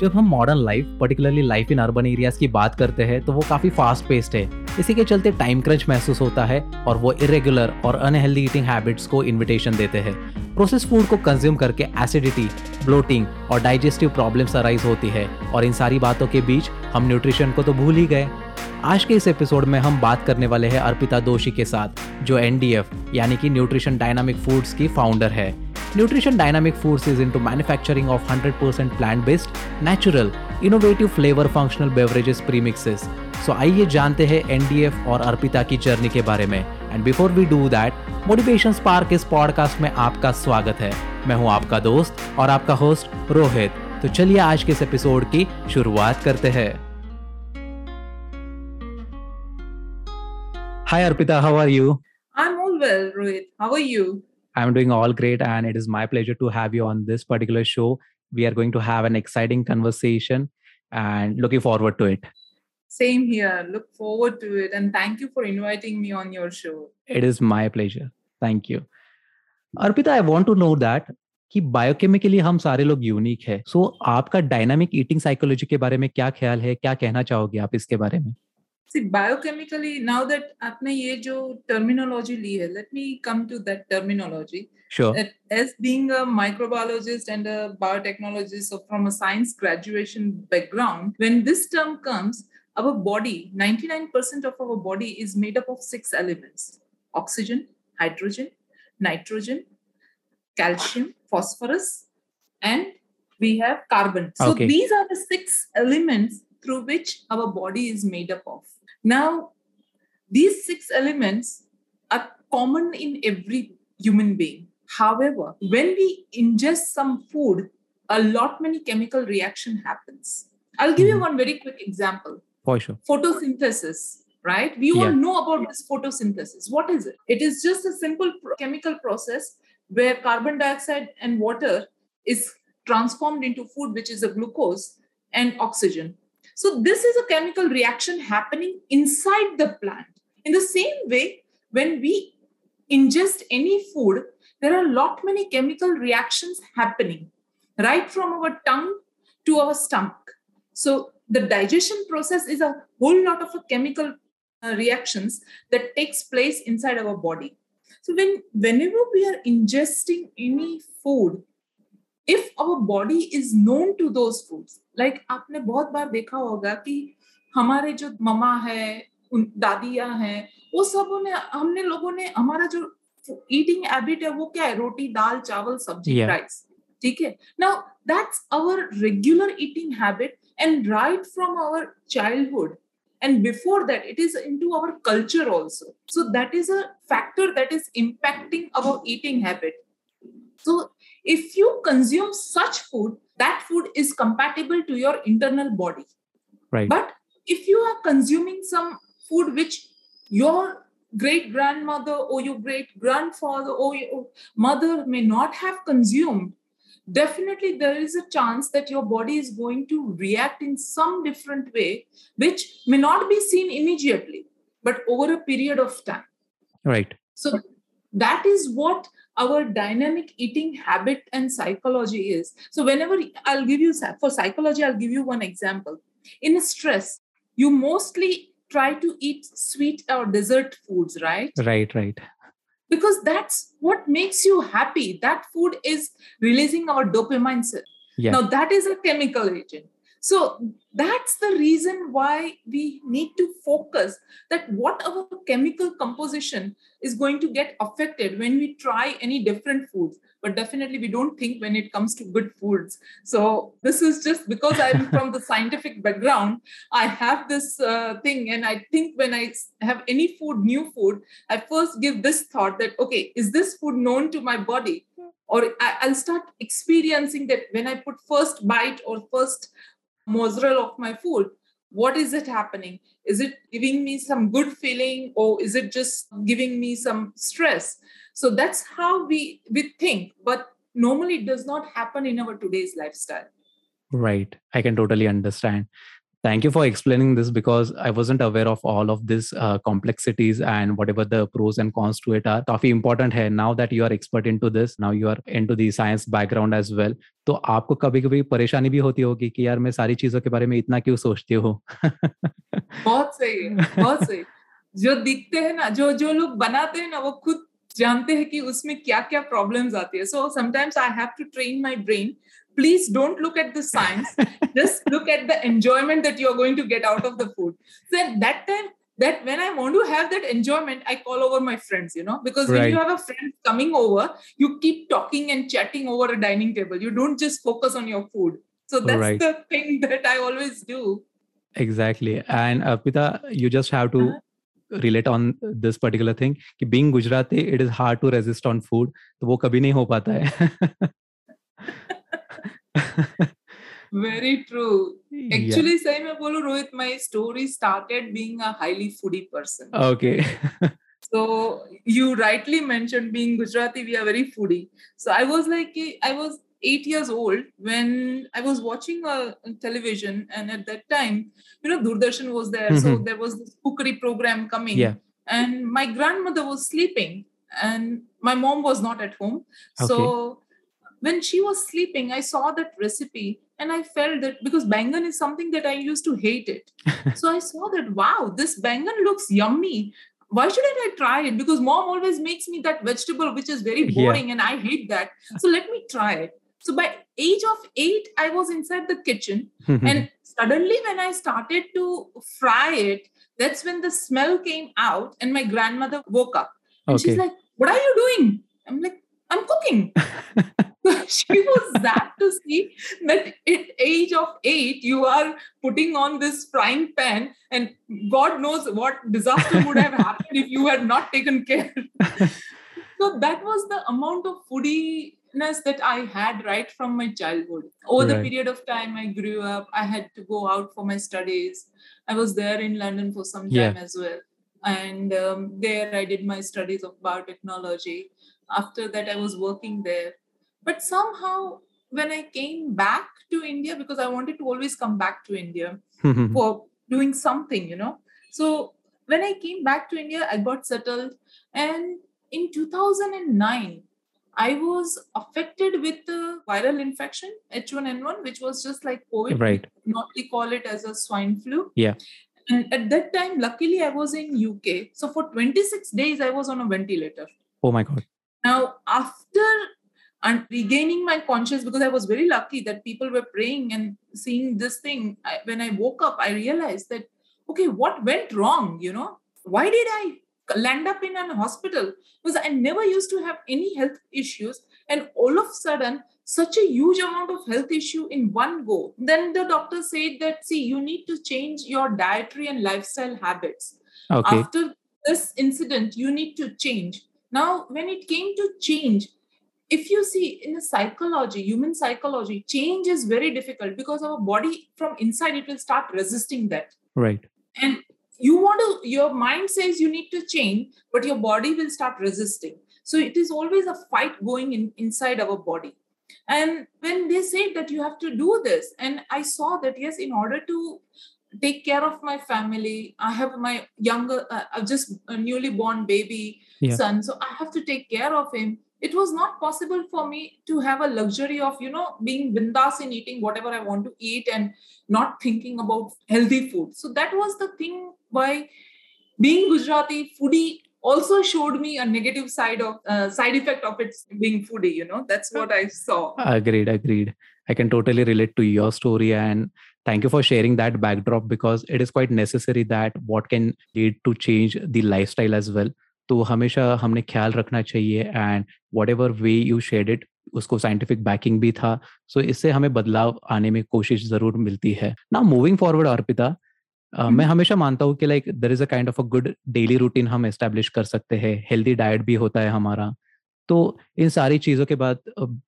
जब हम modern life particularly life in urban areas की बात करते हैं तो वो काफ़ी फास्ट पेस्ड है। इसी के चलते टाइम क्रंच महसूस होता है और वो इरेगुलर और अनहेल्दी ईटिंग हैबिट्स को इनविटेशन देते हैं। प्रोसेस फ़ूड को कंज्यूम करके एसिडिटी ब्लोटिंग और डाइजेस्टिव प्रॉब्लम्स अराइज होती है और इन सारी बातों के बीच हम न्यूट्रिशन को तो भूल ही गए। आज के इस एपिसोड में हम बात करने वाले हैं अर्पिता दोषी के साथ, जो एन यानी कि न्यूट्रिशन डायनामिक फूड्स की फाउंडर है। Nutrition Dynamic Foods is into manufacturing 100% plant based natural innovative flavour functional beverages premixes so आइए जानते हैं एन और अर्पिता की जर्नी के बारे में and before we do that Motivation Spark इस पॉडकास्ट में आपका स्वागत है मैं हूँ आपका दोस्त और आपका होस्ट रोहित तो चलिए आज के इस एपिसोड की शुरुआत करते हैं Hi Arpita, how are you? I'm all well, Rohit. How are you? I'm doing all great, and it is my pleasure to have you on this particular show. We are going to have an exciting conversation and looking forward to it. Same here. Look forward to it. And thank you for inviting me on your show. It is my pleasure. Thank you. Arpita, I want to know that कि biochemically हम सारे लोग unique है so so, आपका dynamic eating psychology के बारे में क्या ख्याल है क्या कहना चाहोगे आप इसके बारे में See, biochemically, now that आपने ये जो terminology ली है, let me come to that terminology. Sure. That as being a microbiologist and a biotechnologist, so from a science graduation background, when this term comes, our body, 99% of our body is made up of six elements: oxygen, hydrogen, nitrogen, calcium, phosphorus, and we have carbon. So Okay. these are the six elements through which our body is made up of. Now, these six elements are common in every human being. However, when we ingest some food, a lot many chemical reaction happens. I'll give you Mhm. one very quick example. For sure. Photosynthesis, right? We all know about this photosynthesis. What is it? It is just a simple pro- chemical process where carbon dioxide and water is transformed into food, which is a glucose and oxygen. So, this is a chemical reaction happening inside the plant. In the same way, when we ingest any food, there are a lot many chemical reactions happening right from our tongue to our stomach. So, the digestion process is a whole lot of chemical uh, reactions that takes place inside our body. So, when whenever we are ingesting any food, if our body is known to those foods like आपने बहुत बार देखा होगा कि हमारे जो mama है दादिया है वो सब उन्हें हमने लोगों ने हमारा जो ईटिंग हैबिट है वो क्या है? रोटी दाल चावल सब्ज़ी राइस ठीक है? ना that's our regular eating habit and right from our childhood and before that it is into our culture also so that is a factor that is impacting our eating habit so if you consume such food that food is compatible to your internal body Right. but if you are consuming some food which your great grandmother or your great grandfather or your mother may not have consumed definitely there is a chance that your body is going to react in some different way which may not be seen immediately but over a period of time Right. so that is what our dynamic eating habit and psychology is. So whenever I'll give you for psychology, I'll give you one example. In stress, you mostly try to eat sweet or dessert foods, right? Right. Right. Because that's what makes you happy. That food is releasing our dopamine. cell. Yeah. Now that is a chemical agent. So that's the reason why we need to focus that what our chemical composition is going to get affected when we try any different foods. But definitely we don't think when it comes to good foods. So this is just because I'm from the scientific background, I have this uh, thing, and I think when I have any food, new food, I first give this thought that okay, is this food known to my body? Or I- I'll start experiencing that when I put first bite or first mozzarella of my food what is it happening is it giving me some good feeling or is it just giving me some stress so that's how we we think but normally it does not happen in our today's lifestyle Right. I can totally understand thank you for explaining this because i wasn't aware of all of this uh, complexities and whatever the pros and cons to it are काफी important है now that you are expert into this now you are into the science background as well तो आपको कभी कभी परेशानी भी होती होगी कि यार मैं सारी चीजों के बारे में इतना क्यों सोचती हूँ बहुत सही है बहुत सही जो दिखते हैं ना जो जो लोग बनाते हैं ना वो खुद जानते हैं कि उसमें क्या क्या प्रॉब्लम्स आती है so sometimes I have to train my brain please don't look at the science just look at the enjoyment that you're going to get out of the food so at that time that when I want to have that enjoyment, I call over my friends, you know, because right. when you have a friend coming over, you keep talking and chatting over a dining table. You don't just focus on your food. So that's right. the thing that I always do. Exactly. And uh, Arpita, you just have to uh-huh. relate on this particular thing. Being Gujarati, it is hard to resist on food. So वो कभी नहीं हो पाता है. Very true. Actually, yeah. Sai Mapolo Rohit, my story started being a highly foodie person. Okay. so you rightly mentioned being Gujarati, we are very foodie. So I was like, I was eight years old when I was watching a television, and at that time, you know, Doordarshan was there. Mm-hmm. So there was this cookery program coming. Yeah. And my grandmother was sleeping, and my mom was not at home. Okay. So when she was sleeping, I saw that recipe and I felt that because bangan is something that I used to hate it. so I saw that, wow, this bangan looks yummy. Why shouldn't I try it? Because mom always makes me that vegetable, which is very boring, yeah. and I hate that. So let me try it. So by age of eight, I was inside the kitchen, and suddenly when I started to fry it, that's when the smell came out, and my grandmother woke up, and okay. she's like, "What are you doing?" I'm like, "I'm cooking." she was sad to see that at age of eight you are putting on this frying pan and god knows what disaster would have happened if you had not taken care. So that was the amount of foodiness that i had right from my childhood. Over right. the period of time i grew up. I had to go out for my studies. I was there in london for some time yeah. as well. And um, there i did my studies of biotechnology. After that i was working there but somehow, when I came back to India, because I wanted to always come back to India for doing something, you know. So when I came back to India, I got settled. And in 2009, I was affected with the viral infection, H1N1, which was just like COVID. Right. Not we call it as a swine flu. Yeah. And at that time, luckily, I was in UK. So for 26 days, I was on a ventilator. Oh my God. Now, after and regaining my conscience because i was very lucky that people were praying and seeing this thing. I, when i woke up i realized that okay what went wrong you know? Why did i land up in an hospital? Because i never used to have any health issues and all of a sudden such a huge amount of health issue in one go. Then the doctor said that see you need to change your dietary and lifestyle habits. Okay. after this incident you need to change. Now when it came to change if you see in the psychology human psychology change is very difficult because our body from inside it will start resisting that. Right. And you want to your mind says you need to change but your body will start resisting. So it is always a fight going in inside our body. And when they say that you have to do this and i saw that yes in order to take care of my family i have my younger uh, just a newly born baby yeah. son so i have to take care of him it was not possible for me to have a luxury of you know being bindas in eating whatever i want to eat and not thinking about healthy food. So that was the thing why being gujarati foodie also showed me a negative side of uh, side effect of it being foodie you know. That's what i saw. Agreed agreed. I can totally relate to your story and thank you for sharing that backdrop because it is quite necessary that what can lead to change the lifestyle as well तो हमेशा हमने ख्याल रखना चाहिए and whatever way you said it उसको scientific backing भी था। सो so इससे हमें बदलाव आने में कोशिश ज़रूर मिलती है। ना मूविंग फॉरवर्ड अर्पिता Uh, मैं हमेशा मानता हूँ कि like there is a kind of a good daily routine हम एस्टेब्लिश कर सकते हैं। हेल्दी डाइट भी होता है हमारा। तो इन सारी चीज़ों के बाद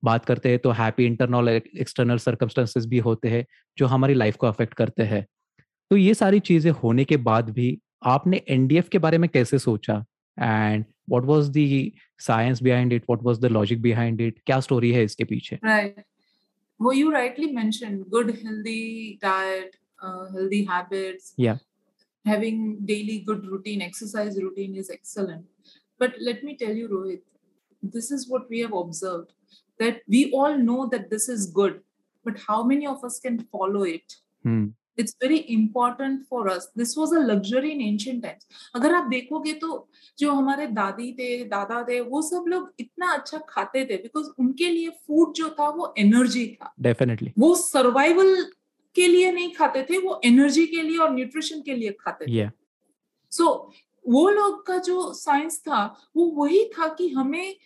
बात करते हैं तो हैप्पी इंटरनल एक्सटर्नल सर्कमस्टांसेस भी होते हैं जो हमारी लाइफ को अफेक्ट करते हैं। तो ये सारी चीज़ें होने के बाद भी आपने एनडीएफ के बारे में कैसे सोचा? And what was the science behind it what was the logic behind it kya story hai iske piche right well you rightly mentioned good healthy diet uh, healthy habits. Yeah. Having daily good routine, exercise routine is excellent. But let me tell you, Rohit, this is what we have observed that we all know that this is good, but how many of us can follow it? Hmm. It's very important for us this was a luxury in ancient times अगर आप देखोगे तो जो हमारे दादी थे दादा थे वो सब लोग इतना अच्छा खाते थे बिकॉज़ उनके लिए फ़ूड जो था वो एनर्जी था। डेफिनेटली वो सर्वाइवल के लिए नहीं खाते थे वो एनर्जी के लिए और न्यूट्रिशन के लिए खाते थे। Yeah. सो so, वो लोग का जो साइंस था वो वही था कि हमें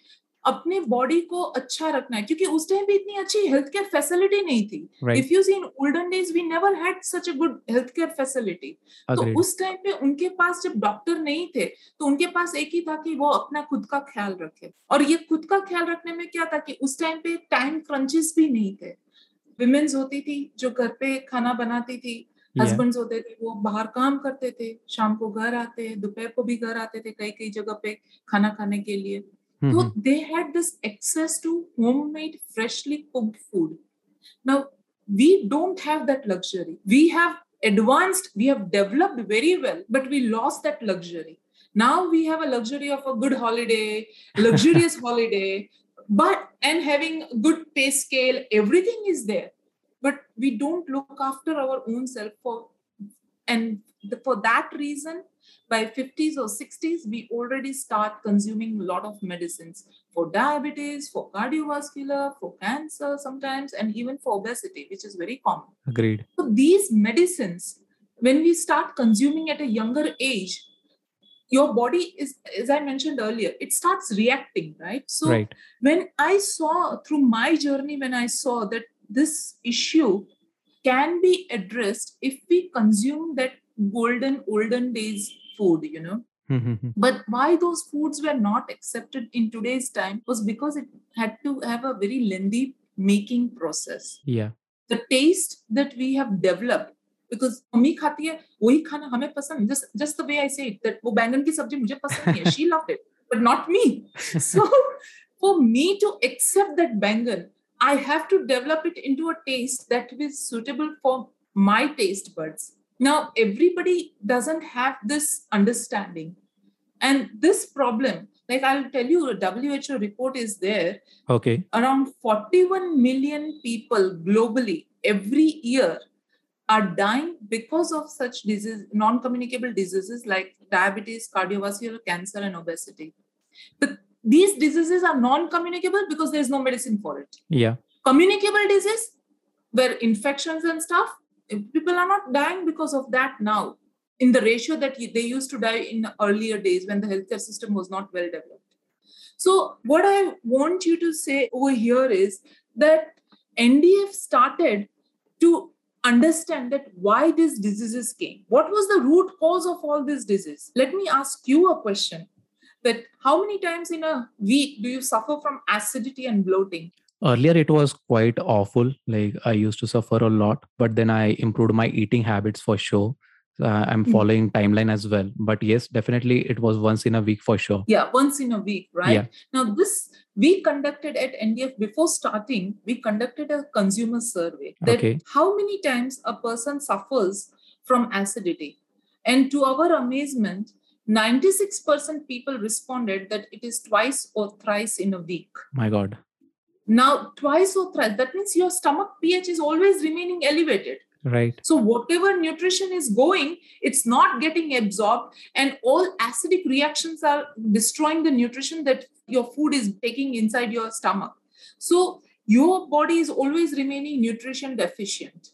अपने बॉडी को अच्छा रखना है क्योंकि उस टाइम पे इतनी अच्छी हेल्थ केयर फैसिलिटी नहीं थी। If you see in olden days we never had such a good health care facility तो उस टाइम पे उनके पास जब डॉक्टर नहीं थे तो उनके पास एक ही था कि वो अपना खुद का ख्याल रखे। और ये खुद का ख्याल रखने में क्या था कि उस टाइम पे टाइम क्रंचेस भी नहीं थे। विमेन्स होती थी जो घर पे खाना बनाती थी। हस्बैंड्स होते थे वो बाहर काम करते थे शाम को घर आते दोपहर को भी घर आते थे कई कई जगह पे खाना खाने के लिए। Hmm, So they had this access to homemade, freshly cooked food. Now, we don't have that luxury. We have advanced, we have developed very well, but we lost that luxury. Now we have a luxury of a good holiday, luxurious holiday, but and having good pay scale, everything is there. But we don't look after our own self for and the, for that reason by 50s or 60s we already start consuming a lot of medicines for diabetes for cardiovascular for cancer sometimes and even for obesity which is very common. Agreed. So these medicines when we start consuming at a younger age your body is as i mentioned earlier it starts reacting right? So right. when I saw through my journey, when I saw that this issue can be addressed if we consume that golden olden days food, you know. Hmm, hmm, hmm. But why those foods were not accepted in today's time was because it had to have a very lengthy making process. yeah The taste that we have developed because mummy खाती है वही खाना हमें पसंद just just the way I say it that वो बैंगन की सब्जी मुझे पसंद नहीं है she loved it but not me so for me to accept that bangan i have to develop it into a taste that is suitable for my taste buds now everybody doesn't have this understanding. And this problem like i'll tell you a WHO report is there. Okay. Around 41 million people globally every year are dying because of such disease non-communicable diseases like diabetes cardiovascular cancer and obesity. But these diseases are non-communicable because there's no medicine for it. Yeah. Communicable disease where infections and stuff people are not dying because of that now in the ratio that they used to die in earlier days when the healthcare system was not well developed. So what i want you to say over here is that ndf started to understand that why these diseases came. What was the root cause of all this disease let me ask you a question that how many times in a week do you suffer from acidity and bloating earlier it was quite awful. Like i used to suffer a lot but then i improved my eating habits for sure. Uh, i'm Mhm. following timeline as well. But yes definitely it was once in a week for sure. Yeah once in a week right? Yeah. now this we conducted at ndf before starting we conducted a consumer survey that Okay. how many times a person suffers from acidity. And to our amazement 96% people responded that it is twice or thrice in a week. My god now twice or thrice that means your stomach ph is always remaining elevated right so whatever nutrition is going, it's not getting absorbed, and all acidic reactions are destroying the nutrition that your food is taking inside your stomach. So your body is always remaining nutrition deficient.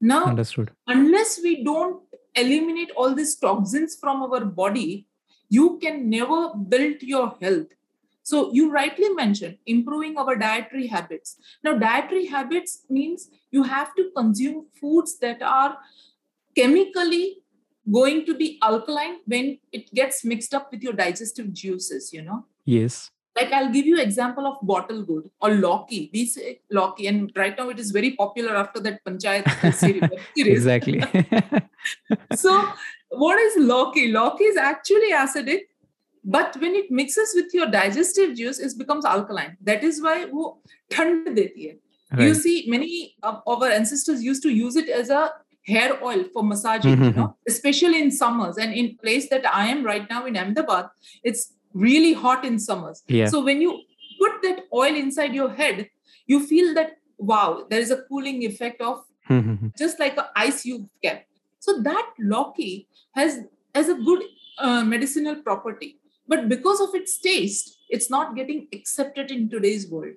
Now, understood unless we don't eliminate all these toxins from our body, you can never build your health. So you rightly mentioned improving our dietary habits. Now, dietary habits means you have to consume foods that are chemically going to be alkaline when it gets mixed up with your digestive juices, you know. yes Like I'll give you example of bottle gourd or Lauki. We say eh, Lauki, and right now it is very popular after that Panchayat series. series. exactly so what is Lauki? Lauki is actually acidic, but when it mixes with your digestive juice, it becomes alkaline. That is why वो ठंड देती है you see many of our ancestors used to use it as a hair oil for massaging mm-hmm. you know especially in summers and in place that i am right now in ahmedabad it's really hot in summers yeah. so when you put that oil inside your head you feel that wow there is a cooling effect of mm-hmm. just like an ice you kept so that lauki has has a good uh, medicinal property but because of its taste, it's not getting accepted in today's world.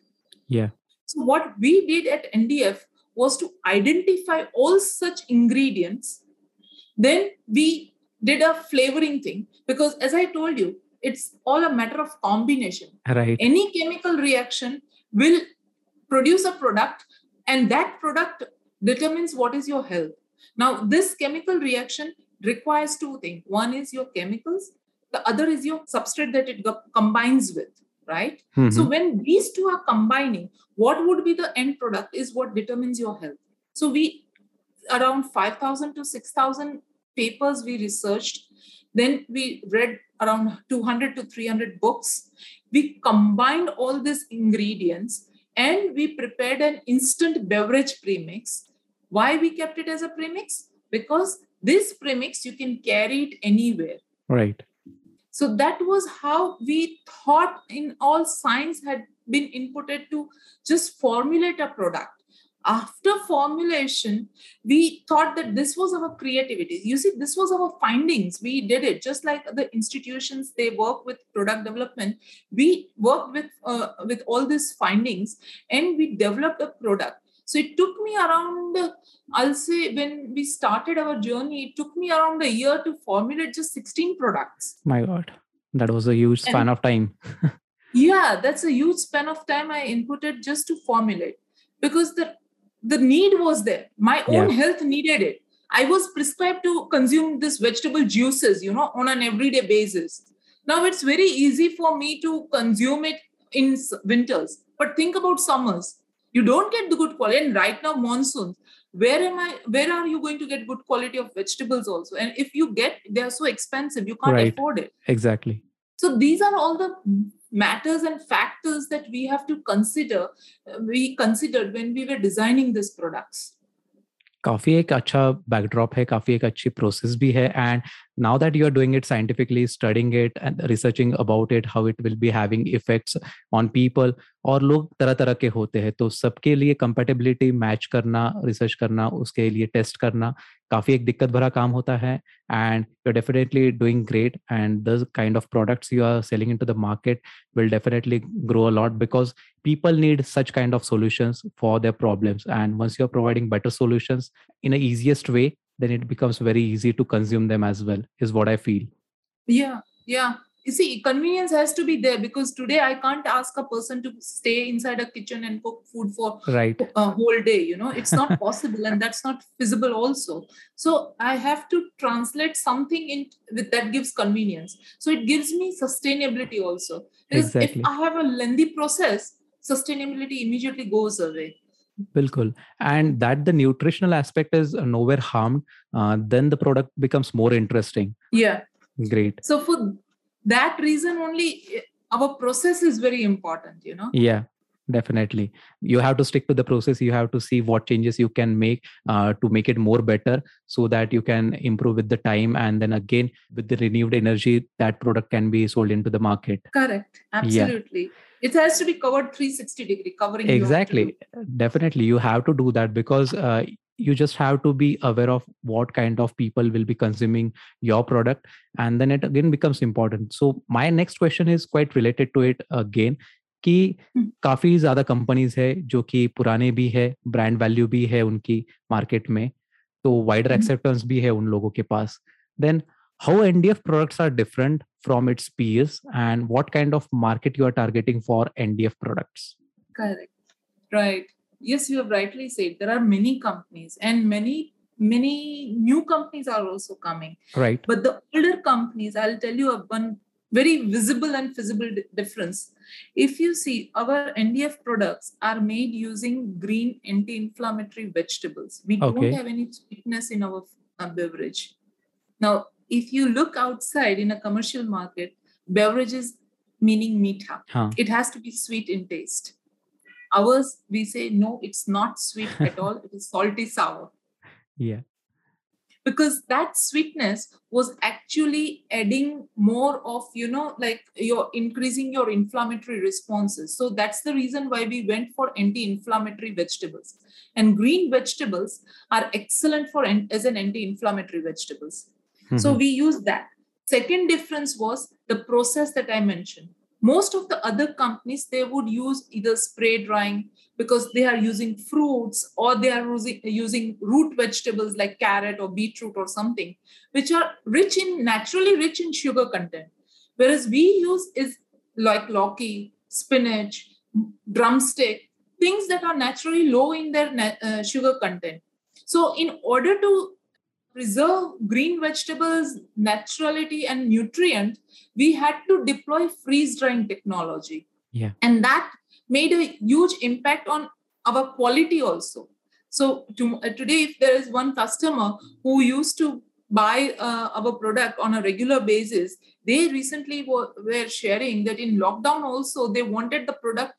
Yeah. So what we did at NDF was to identify all such ingredients. Then we did a flavoring thing because, as I told you, it's all a matter of combination. Right. Any chemical reaction will produce a product, and that product determines what is your health. Now, this chemical reaction requires two things one is your chemicals, the other is your substrate that it combines with right? Mm-hmm. so when these two are combining what would be the end product is what determines your health. So we around 5000 to 6000 papers we researched then we read around 200 to 300 books. We combined all these ingredients and we prepared an instant beverage premix. Why we kept it as a premix? Because this premix you can carry it anywhere. Right so that was how we thought in all science had been inputted to just formulate a product. After formulation we thought that this was our creativity. You see this was our findings. We did it. Just like the institutions they work with product development. We worked with uh, with all these findings and we developed a product so it took me around i'll say when we started our journey it took me around a year to formulate just 16 products. My god. That was a huge span And- of time. Yeah that's a huge span of time i inputted just to formulate because the the need was there. My own Yeah. health needed it. I was prescribed to consume this vegetable juices you know on an everyday basis. Now it's very easy for me to consume it in winters. But think about summers you don't get the good quality and right now monsoons where am i where are you going to get good quality of vegetables also and if you get they are so expensive you can't Right. afford it exactly so these are all the matters and factors that we have to consider uh, we considered when we were designing these products काफी एक अच्छा backdrop है काफी एक अच्छी process भी है and now that you are doing it scientifically studying it and researching about it how it will be having effects on people और लोग तरह तरह के होते हैं तो सबके लिए कंपेटेबिलिटी मैच करना रिसर्च करना उसके लिए टेस्ट करना काफी एक दिक्कत भरा काम होता है and you are definitely doing great and the kind of products you are selling in to the market will definitely grow a lot because people need such kind of solutions for their problems and once you're providing better solutions in a easiest way then it becomes very easy to consume them as well is what i feel. Yeah yeah. You see convenience has to be there because today i can't ask a person to stay inside a kitchen and cook food for right. a whole day you know? It's not possible and that's not feasible also. So i have to translate something in with that gives convenience. So it gives me sustainability also. Because Exactly. if i have a lengthy process sustainability immediately goes away bilkul. And that the nutritional aspect is nowhere harmed uh, then the product becomes more interesting. Yeah. Great. So for that reason only our process is very important you know? Yeah definitely. You have to stick to the process. You have to see what changes you can make uh, to make it more better so that you can improve with the time and then again with the renewed energy that product can be sold into the market. Correct. Absolutely. It has to be covered 360 degree covering you exactly. do. definitely. You have to do that because uh, you just have to be aware of what kind of people will be consuming your product and then it again becomes important. So my next question is quite related to it again कि हम्म। काफ़ी ज़्यादा companies है जो कि पुराने भी है brand value भी है उनकी मार्केट में तो वाइडर हम्म। एक्सेप्टेंस भी है उन लोगों के पास। Then how NDF products are different from its peers and what kind of market you are targeting for NDF products? Correct right yes you have rightly said there are many companies and many many new companies are also coming. Right. But the older companies I will tell you very visible and feasible di- difference. If you see our ndf products are made using green anti-inflammatory vegetables. We Okay. don't have any sweetness in our uh, beverage. Now if you look outside in a commercial market beverages meaning meetha huh. it has to be sweet in taste. Ours we say no it's not sweet at all. It is salty sour. Yeah because that sweetness was actually adding more of you know like you're increasing your inflammatory responses. So that's the reason why we went for anti-inflammatory vegetables. And green vegetables are excellent for as an anti-inflammatory vegetables. Mm-hmm. so we use that. Second difference was the process that i mentioned most of the other companies they would use either spray drying because they are using fruits or they are using, using root vegetables like carrot or beetroot or something which are rich in naturally rich in sugar content. Whereas we use is like lauki spinach drumstick things that are naturally low in their uh, sugar content. So in order to preserve green vegetables naturality and nutrient we had to deploy freeze drying technology. Yeah. And that made a huge impact on our quality also. So to, uh, today if there is one customer who used to buy uh, our product on a regular basis they recently were, were sharing that in lockdown also they wanted the product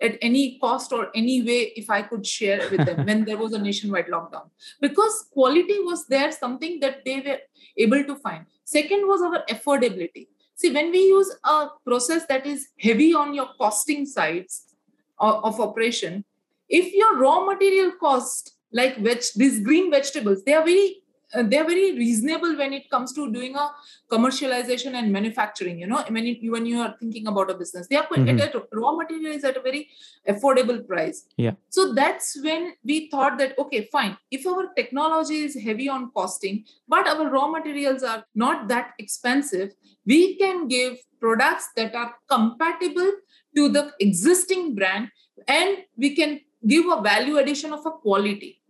at any cost or any way if I could share with them when there was a nationwide lockdown. Because quality was there, something that they were able to find. Second was our affordability. See, when we use a process that is heavy on your costing sides of, of operation, if your raw material cost, like veg, these green vegetables, they are very they're very reasonable when it comes to doing a commercialization and manufacturing you know? When you, when you are thinking about a business they are mm-hmm. at a, raw material is at a very affordable price. Yeah. So that's when we thought that okay fine if our technology is heavy on costing but our raw materials are not that expensive we can give products that are compatible to the existing brand and we can give a value addition of a quality.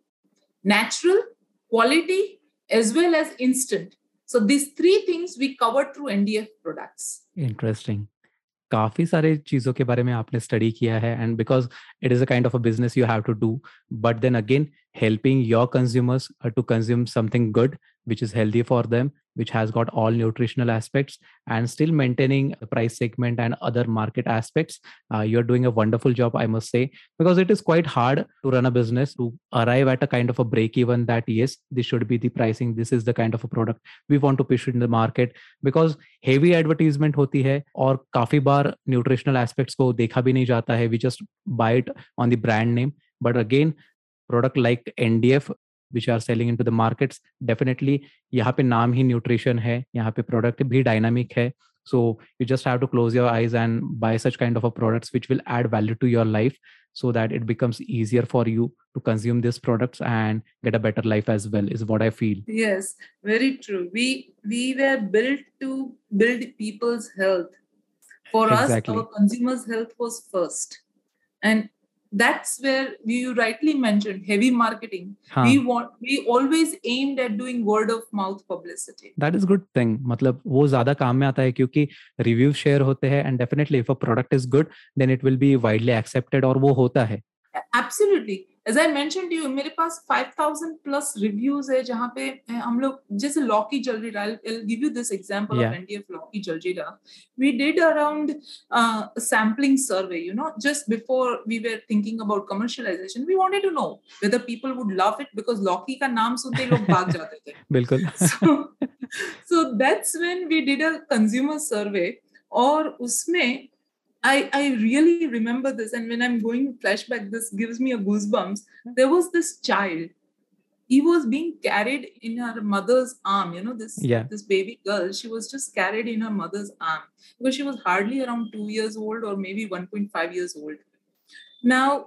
Natural quality as well as instant. So these three things we covered through NDF products. Interesting. काफी सारे चीजों के बारे में आपने study किया है and because it is a kind of a business you have to do but then again helping your consumers to consume something good which is healthy for them which has got all nutritional aspects and still maintaining the price segment and other market aspects. Uh, you're doing a wonderful job i must say because it is quite hard to run a business to arrive at a kind of a break even that yes this should be the pricing this is the kind of a product we want to push in the market because heavy advertisement hoti hai aur kafi bar nutritional aspects ko dekha bhi nahi jata hai we just buy it on the brand name. But again product like ndf which are selling into the markets definitely यहाँ पे नाम ही nutrition है यहाँ पे product भी dynamic है so you just have to close your eyes and buy such kind of a products which will add value to your life so that it becomes easier for you to consume these products and get a better life as well is what i feel yes very true we we were built to build people's health for exactly. us our consumers health was first and that's where you rightly mentioned heavy marketing huh. we want we always aimed at doing word of mouth publicity that is good thing मतलब वो ज्यादा काम में आता है क्योंकि review share होते हैं and definitely if a product is good then it will be widely accepted और वो होता है एब्सोल्युटली एज आई मैंशन मेरे पास फाइव थाउज़ेंड प्लस रिव्यूज़ है जहाँ पे हम लोग जैसे लॉकी जल रही give you this example of NDF Lauki Jal रही we did around sampling survey you know just before we were thinking about commercialisation we wanted to know whether people would love it because Lockie का नाम सुनते लोग भाग जाते थे। बिल्कुल। So that's when we did a consumer survey और उसमें I, I really remember this. And when I'm going flashback, this gives me a goosebumps. There was this child. He was being carried in her mother's arm. You know, this yeah. this baby girl, she was just carried in her mother's arm because she was hardly around two years old or maybe 1.5 years old. Now,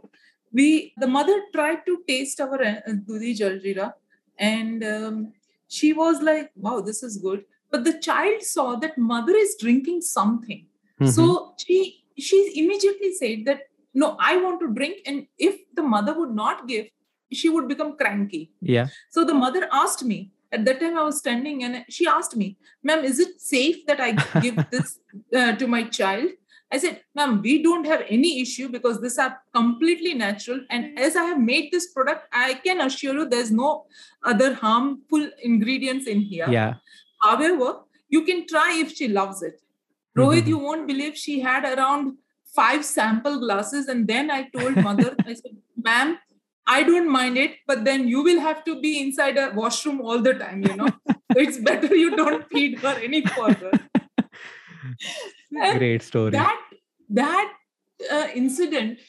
we the mother tried to taste our uh, dudi jaljeera and um, she was like, wow, this is good. But the child saw that mother is drinking something. Mm-hmm. So she she immediately said that no i want to drink and if the mother would not give she would become cranky. Yeah. So the mother asked me at that time i was standing and she asked me ma'am is it safe that i give this uh, to my child? I said ma'am we don't have any issue because these are completely natural and as i have made this product i can assure you there's no other harmful ingredients in here. Yeah. However you can try if she loves it Rohit, mm-hmm. you won't believe she had around five sample glasses. And then I told mother, I said, ma'am, I don't mind it, but then you will have to be inside a washroom all the time, you know. it's better you don't feed her any further. Great story. That that uh, incident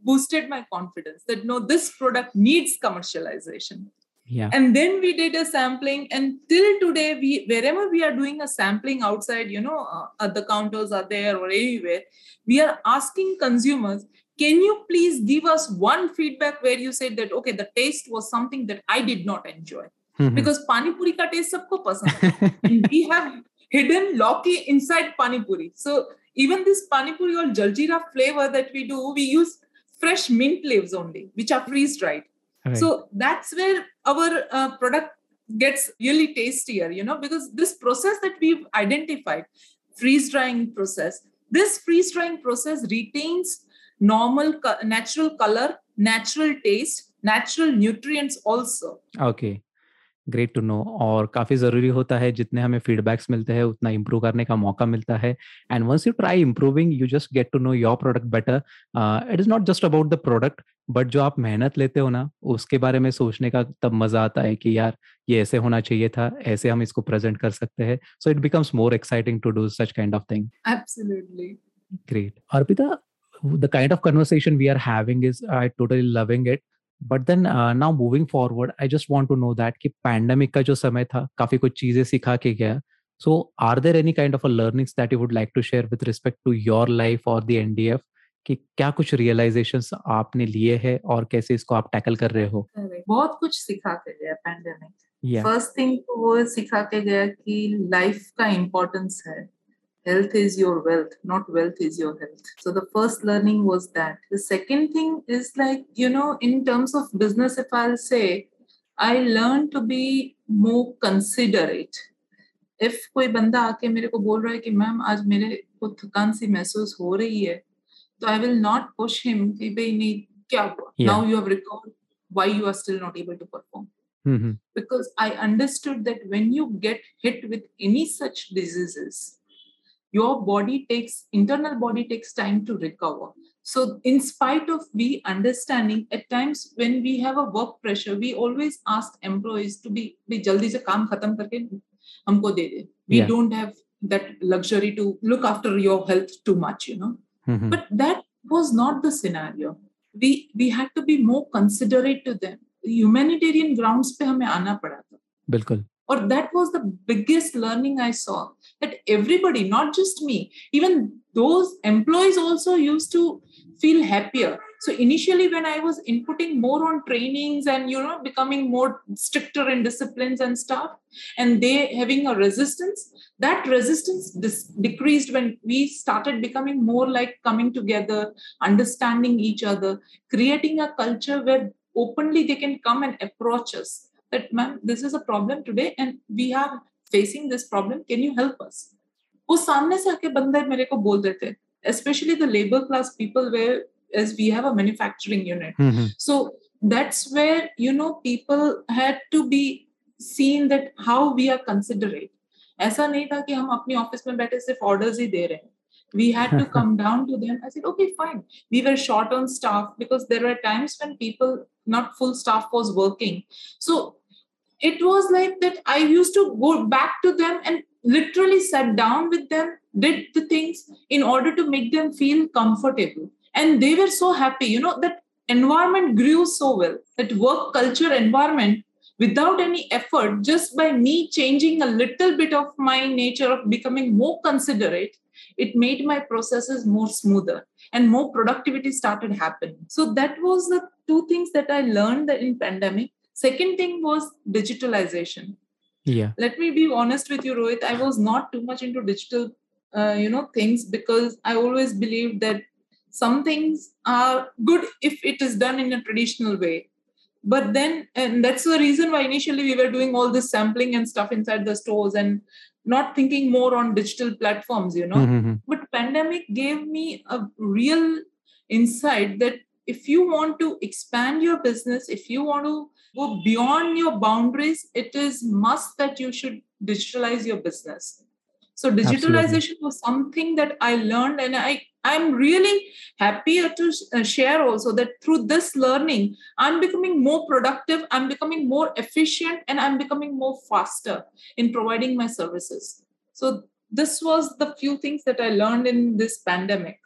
boosted my confidence that no, this product needs commercialization. Yeah. And then we did a sampling, and till today, we wherever we are doing a sampling outside, you know, uh, at the counters are there or anywhere, we are asking consumers can you please give us one feedback where you said that okay the taste was something that i did not enjoy mm-hmm. because pani puri ka taste sabko pasand and we have hidden lauki inside pani puri so even this pani puri or jaljeera flavor that we do we use fresh mint leaves only which are freeze dried right. so that's where our uh, product gets really tastier you know because this process that we've identified freeze drying process this freeze drying process retains normal natural color natural taste natural nutrients also okay great to know और काफी जरूरी होता है जितने हमें feedbacks मिलते हैं उतना इम्प्रूव करने का मौका मिलता है and once you try improving you just get to know your product better it is not just about the product but जो आप मेहनत लेते हो ना उसके बारे में सोचने का तब मज़ा आता है कि यार ये ऐसे होना चाहिए था ऐसे हम इसको प्रेजेंट कर सकते हैं। So it becomes more exciting to do such kind of thing absolutely great Arpita the kind of conversation we are having is i totally loving it. But then now moving forward I just want to know that कि pandemic का जो समय था काफ़ी कुछ चीज़ें सिखा के गया। So are there any kind of a learnings that you would like to share with respect to your life और द एनडीएफ कि क्या कुछ रियलाइजेशंस आपने लिए हैं और कैसे इसको आप टैकल कर रहे हो बहुत कुछ सिखा के गया पैंडेमिक फ़र्स्ट थिंग वो सिखा के गया कि लाइफ का इम्पोर्टेंस है health is your wealth not wealth is your health so the first learning was that the second thing is like you know in terms of business if i'll say i learned to be more considerate if कोई बंदा आके मेरे को बोल रहा है कि ma'am आज मेरे को थकान सी महसूस हो रही है तो I will not push him कि भाई नहीं क्या हुआ now you have recovered why you are still not able to perform mm-hmm. because i understood that when you get hit with any such diseases your body takes internal body takes time to recover so in spite of we understanding at times when we have a work pressure we always ask employees to be be jaldi se kaam khatam karke humko de de we yeah. don't have that luxury to look after your health too much you know mm-hmm. but that was not the scenario we we had to be more considerate to them humanitarian grounds pe hame aana pada tha बिल्कुल or that was the biggest learning i saw that everybody not just me even those employees also used to feel happier so initially when i was inputting more on trainings and you know becoming more stricter in disciplines and stuff and they having a resistance that resistance dis- decreased when we started becoming more like coming together understanding each other creating a culture where openly they can come and approach us that ma'am this is a problem today and we are facing this problem can you help us वो सामने से आके बंदे मेरे को बोल देते especially the labor class people where as we have a manufacturing unit mm-hmm. so that's where you know people had to be seen that how we are considerate ऐसा नहीं था कि हम अपनी ऑफिस में बैठे सिर्फ ऑर्डर्स ही दे रहे हैं we had to come down to them i said okay fine we were short on staff because there were times when people not full staff was working so it was like that I used to go back to them and literally sat down with them, did the things in order to make them feel comfortable. And they were so happy. You know, that environment grew so well, that work culture environment without any effort, just by me changing a little bit of my nature of becoming more considerate, it made my processes more smoother and more productivity started happening. So that was the two things that I learned in pandemic Second thing was digitalization. Yeah. Let me be honest with you, Rohit. I was not too much into digital, uh, you know, things because I always believed that some things are good if it is done in a traditional way. But then, and that's the reason why initially we were doing all this sampling and stuff inside the stores and not thinking more on digital platforms, you know. Mm-hmm. But pandemic gave me a real insight that if you want to expand your business, if you want to go beyond your boundaries, it is must that you should digitalize your business. so digitalization Absolutely. was something that i learned and i i'm really happy to uh, share also that through this learning i'm becoming more productive i'm becoming more efficient and i'm becoming more faster in providing my services so this was the few things that i learned in this pandemic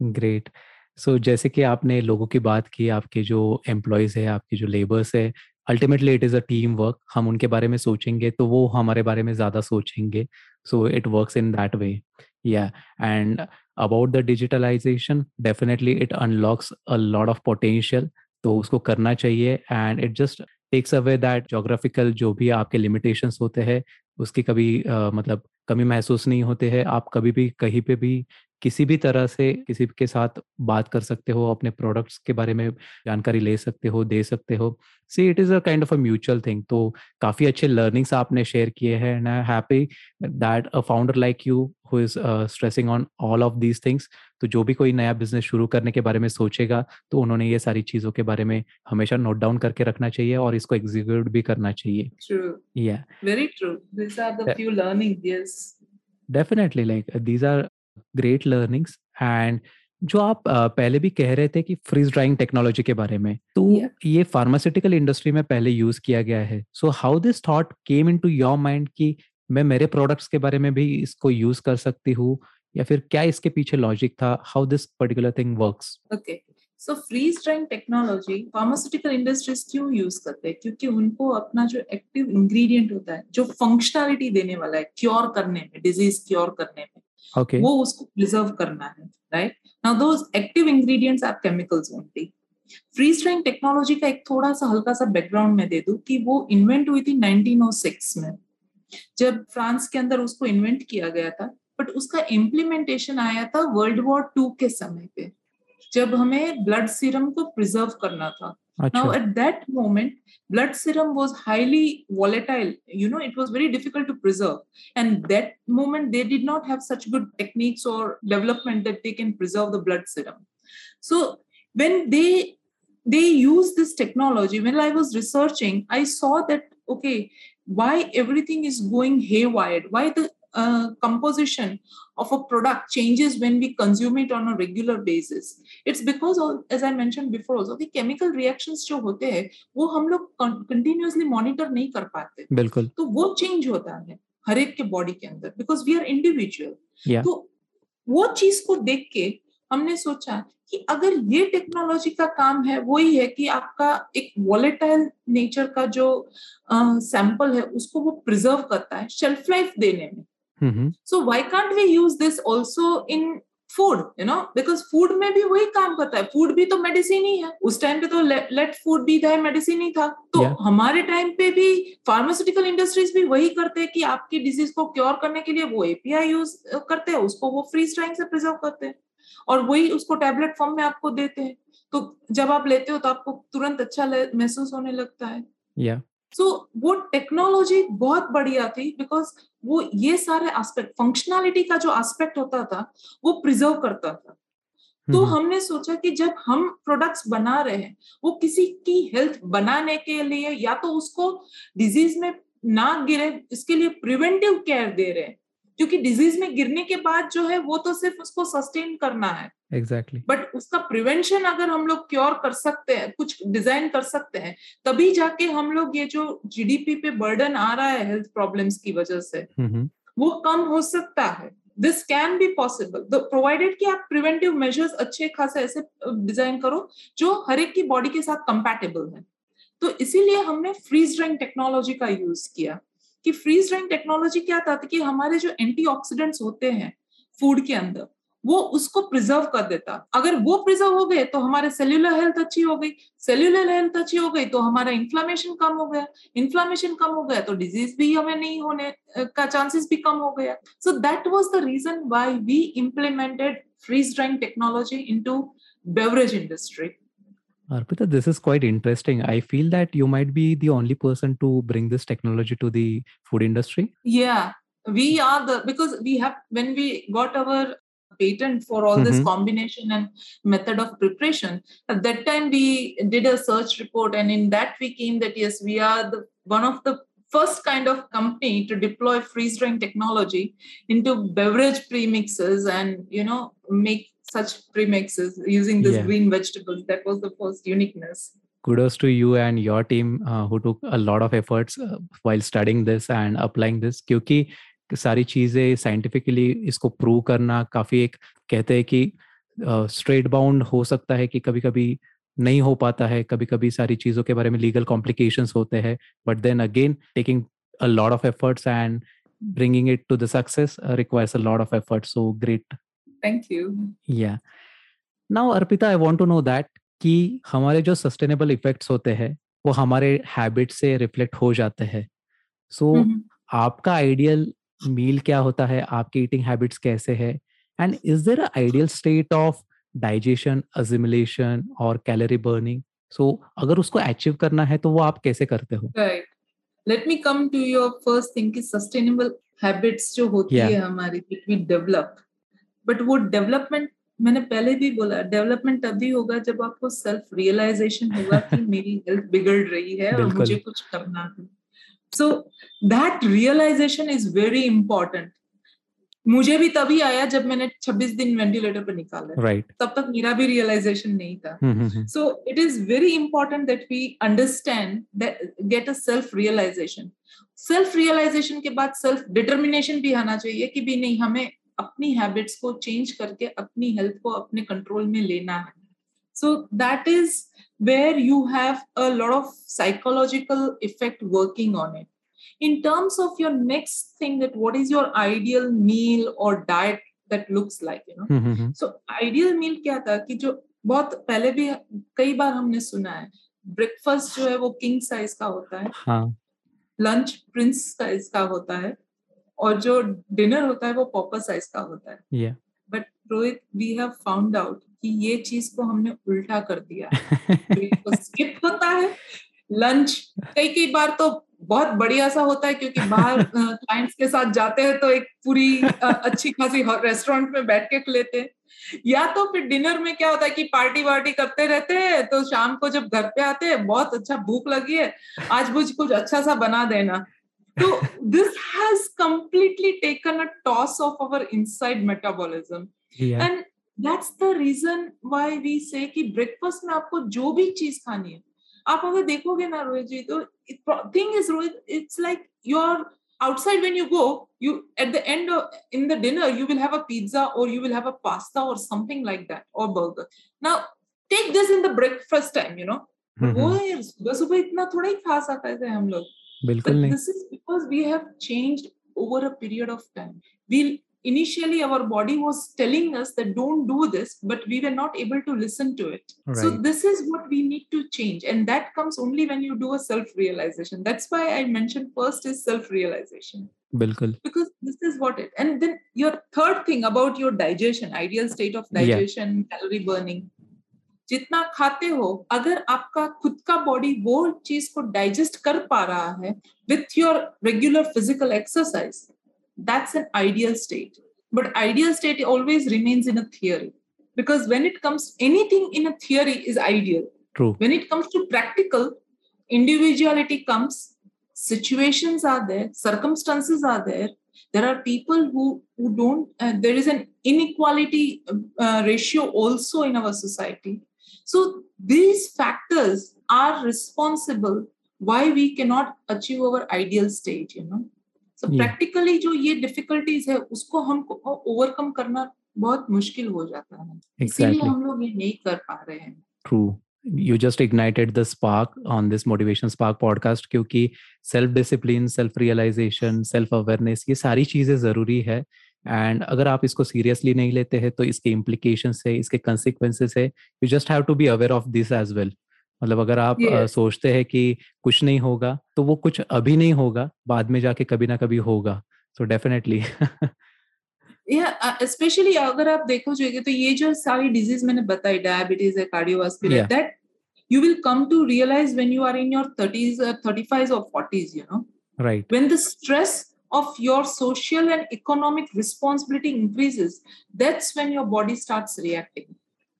great so so, जैसे कि आपने लोगों की बात की आपके जो employees है आपके जो लेबर्स है ultimately it is a team work हम उनके बारे में सोचेंगे तो वो हमारे बारे में ज़्यादा सोचेंगे so it works in that way yeah and about the digitalisation definitely it unlocks a lot of potential तो उसको करना चाहिए and it just takes away that geographical जो भी आपके लिमिटेशंस होते हैं उसकी कभी uh, मतलब कमी महसूस नहीं होते हैं। आप कभी भी कहीं पे भी किसी भी तरह से किसी के साथ बात कर सकते हो अपने प्रोडक्ट्स के बारे में जानकारी ले सकते हो दे सकते हो see it is a kind of a mutual thing तो काफ़ी अच्छे लर्निंग्स आपने शेयर किए हैं and I happy that a founder like you who is stressing on all of these things तो जो भी कोई नया बिज़नेस शुरू करने के बारे में सोचेगा तो उन्होंने ये सारी चीज़ों के बारे में हमेशा नोट डाउन करके रखना चाहिए और इसको एग्जीक्यूट भी करना चाहिए True. Yeah. Very true. These are the few learnings, yes. Definitely, like these are great learnings and जो आप पहले भी कह रहे थे कि फ्रीज ड्राइंग टेक्नोलॉजी के बारे में तो yeah. ये फार्मास्यूटिकल इंडस्ट्री में पहले यूज़ किया गया है। So how this thought came into your mind कि मैं मेरे प्रोडक्ट्स के बारे में भी इसको यूज़ कर सकती हूँ? या फिर क्या इसके पीछे लॉजिक था? How this particular thing works okay so freeze drying technology pharmaceutical industries क्यों यूज़ करते हैं? क्योंकि उनको अपना जो एक्टिव इंग्रेडिएंट होता है जो फंक्शनैलिटी देने वाला है क्योर करने में डिज़ीज़ क्योर करने में okay. वो उसको प्रिजर्व करना है right now those active ingredients are chemicals only freeze drying technology का एक थोड़ा सा हल्का सा बैकग्राउंड में दे दूँ कि वो इन्वेंट हुई थी 1906 में। जब फ्रांस के अंदर उसको इन्वेंट किया गया था बट उसका इम्प्लीमेंटेशन आया था वर्ल्ड वॉर टू के समय पे, जब हमें ब्लड सीरम को प्रिजर्व करना था। Now, at that moment, blood serum was highly volatile. You know, it was very difficult to preserve. And that moment, they did not have such good techniques or development that they can preserve the blood serum. So when they they use this technology, when I was researching, I saw that okay, why everything is going haywire? Why the uh, composition of a product changes when we consume it on a regular basis it's because of, as i mentioned before also the chemical reactions जो होते हैं वो हम लोग continuously monitor नहीं कर पाते बिल्कुल तो वो change होता है हर एक के बॉडी के अंदर बिकॉज़ वी आर इंडिविजुअल तो वो चीज़ को देख के हमने सोचा कि अगर ये टेक्नोलॉजी का काम है वही है कि आपका एक वॉलेटाइल नेचर का जो सैंपल uh, है उसको वो प्रिजर्व करता है शेल्फ लाइफ देने में Mm-hmm. So why can't we use this also in food you know because food में भी वही काम करता है। फ़ूड भी तो मेडिसिन ही है। उस टाइम पे तो लेट फ़ूड भी था मेडिसिन ही था। तो yeah. हमारे टाइम पे भी फार्मास्यूटिकल इंडस्ट्रीज़ भी वही करते हैं कि आपकी डिज़ीज़ को क्योर करने के लिए वो एपीआई यूज़ करते हैं। उसको वो फ्रीज टाइम से प्रिजर्व करते हैं। और वही उसको टेबलेट फॉर्म में आपको देते हैं। तो जब आप लेते हो तो आपको तुरंत अच्छा महसूस होने लगता है। Yeah. सो so, वो टेक्नोलॉजी बहुत बढ़िया थी बिकॉज़ वो ये सारे एस्पेक्ट फंक्शनैलिटी का जो एस्पेक्ट होता था वो प्रिजर्व करता था तो। हमने सोचा कि जब हम प्रोडक्ट्स बना रहे हैं वो किसी की हेल्थ बनाने के लिए या तो उसको डिज़ीज़ में ना गिरे इसके लिए प्रिवेंटिव केयर दे रहे हैं क्योंकि डिज़ीज़ में गिरने के बाद जो है वो तो सिर्फ़ उसको सस्टेन करना है। Exactly exactly. बट उसका प्रिवेंशन अगर हम लोग क्योर कर सकते हैं कुछ डिज़ाइन कर सकते हैं तभी जाके हम लोग ये जो जीडीपी पे बर्डन आ रहा है हेल्थ प्रॉब्लम्स की वजह से mm-hmm. वो कम हो सकता है। This can be possible provided कि आप प्रिवेंटिव मेजर्स अच्छे खासे ऐसे डिज़ाइन करो जो हर एक की बॉडी के साथ कंपैटिबल है। तो इसीलिए हमने फ्रीज ड्राइंग टेक्नोलॉजी का यूज़ किया। कि फ्रीज ड्राइंग टेक्नोलॉजी क्या था? कि हमारे जो एंटीऑक्सीडेंट्स होते हैं फ़ूड के अंदर, वो उसको प्रिजर्व कर देता। अगर वो प्रिजर्व हो गए तो हमारे सेल्यूलर हेल्थ अच्छी हो गई। सेल्यूलर हेल्थ अच्छी हो गई तो हमारा इन्फ्लामेशन कम हो गया। इन्फ्लामेशन कम हो गया तो डिज़ीज़ भी हमें नहीं होने का चांसेस भी कम हो गया। So that was the reason why we implemented freeze drying technology into beverage industry Arpita, this is quite interesting. I feel that you might be the only person to bring this technology to the food industry. Yeah, we are the because we have when we got our patent for all mm-hmm. this combination and method of preparation at that time we did a search report and in that we came that yes we are the one of the first kind of company to deploy freeze drying technology into beverage premixes and you know make such premixes using this Yeah. green vegetables that was the first uniqueness kudos to you and your team uh, who took a lot of efforts uh, while studying this and applying this क्योंकि सारी चीज़ें scientifically इसको prove करना काफ़ी एक कहते हैं कि स्ट्रेट बाउंड हो सकता है कि कभी कभी नहीं हो पाता है कभी कभी सारी चीज़ों के बारे में लीगल कॉम्प्लिकेशंस होते हैं but then again taking a lot of efforts and bringing it to the success uh, requires a lot of effort so great thank you. Yeah. Now arpita i want to know that कि हमारे जो sustainable effects होते हैं वो हमारे habit से reflect हो जाते हैं। So so, Mhm. आपका आइडियल मील क्या होता है? आपकी ईटिंग हैबिट्स कैसे है? And is there a ideal state of digestion assimilation और कैलोरी बर्निंग सो अगर उसको अचीव करना है तो वो आप कैसे करते हो? Right. Let me come to your first thing कि sustainable habits जो होती Yeah. है हमारी that we develop. But वो डेवलपमेंट मैंने पहले भी बोला डेवलपमेंट तभी होगा जब आपको सेल्फ रियलाइजेशन होगा कि मेरी हेल्थ बिगड़ रही है और मुझे कुछ करना है। So that realization is very important मुझे भी तभी आया जब मैंने 26 दिन वेंटिलेटर पर निकाला राइट तब तक मेरा भी रियलाइजेशन नहीं था। So it is very important that we understand get a self realization self realization के बाद सेल्फ डिटर्मिनेशन भी आना चाहिए कि भी नहीं हमें अपनी हैबिट्स को चेंज करके अपनी हेल्थ को अपने कंट्रोल में लेना है। So that is where you have a lot of psychological effect working on it in terms of your next thing that what is your ideal meal or diet that looks like you know? So ideal meal क्या था कि जो बहुत पहले भी कई बार हमने सुना है ब्रेकफास्ट जो है वो किंग साइज़ का होता है। हाँ। लंच प्रिंस साइज़ का होता है। और जो डिनर होता है वो पॉपर साइज़ का होता है। But Rohit we have found out कि ये चीज़ को हमने उल्टा कर दिया। ब्रेकफास्ट स्किप होता है। लंच कई कई बार तो बहुत बढ़िया सा होता है क्योंकि बाहर क्लाइंट्स के साथ जाते हैं तो एक पूरी अच्छी खासी रेस्टोरेंट में बैठ के लेते हैं। या तो फिर डिनर में क्या होता है कि पार्टी वार्टी करते रहते हैं तो शाम को जब घर पे आते हैं बहुत अच्छा भूख लगी है आज मुझे कुछ अच्छा सा बना देना। तो this has completely taken a toss of our inside metabolism या and that's the reason why we से कि ब्रेकफास्ट में आपको जो भी चीज खानी है आप अगर देखोगे ना रोहित जी तो thing is Rohit it's like your outside when you go you at the end of in the dinner you will have a pizza or you will have a pasta or something like that or burger now take this in the breakfast time you know वो सुबह सुबह इतना थोड़ा ही खा सकते थे हम लोग बिल्कुल but नहीं this is because we have changed over a period of time we initially our body was telling us that don't do this but we were not able to listen to it so Right. this is what we need to change and that comes only when you do a self realization that's why i mentioned first is self realization बिल्कुल because this is what it and then your third thing about your digestion ideal state of Yeah. digestion calorie burning जितना खाते हो अगर आपका खुद का body वो चीज को डाइजेस्ट कर पा रहा है with your regular physical exercise that's an ideal state but ideal state always remains in a theory because when it comes anything in a theory is ideal true when it comes to practical individuality comes situations are there circumstances are there there are people who who don't uh, there is an inequality uh, ratio also in our society So these factors are responsible why we cannot achieve our ideal state you know so Yeah. practically जो ये difficulties है उसको हमको overcome करना बहुत मुश्किल हो जाता है इसीलिए एग्जैक्टली हम लोग ये नहीं कर पा रहे हैं True. You just ignited the spark on this Motivation Spark podcast क्योंकि self discipline self realization self awareness ये सारी चीज़ें ज़रूरी है एंड अगर आप इसको सीरियसली नहीं लेते हैं तो इसके इम्प्लीकेशन है इसके कंसिक्वेंसेस है you just have to be aware of this as well मतलब अगर आप Yes. सोचते हैं कि कुछ नहीं होगा तो वो कुछ अभी नहीं होगा बाद में जाके कभी ना कभी होगा। सो डेफिनेटली या स्पेशली अगर आप देखो जाएँगे तो ये जो सारी डिज़ीज़ मैंने बताई डायबिटीज़ है cardiovascular that you will come to realize when you are in your 30s or 35s or 40s you know. Right when the stress of your social and economic responsibility increases that's when your body starts reacting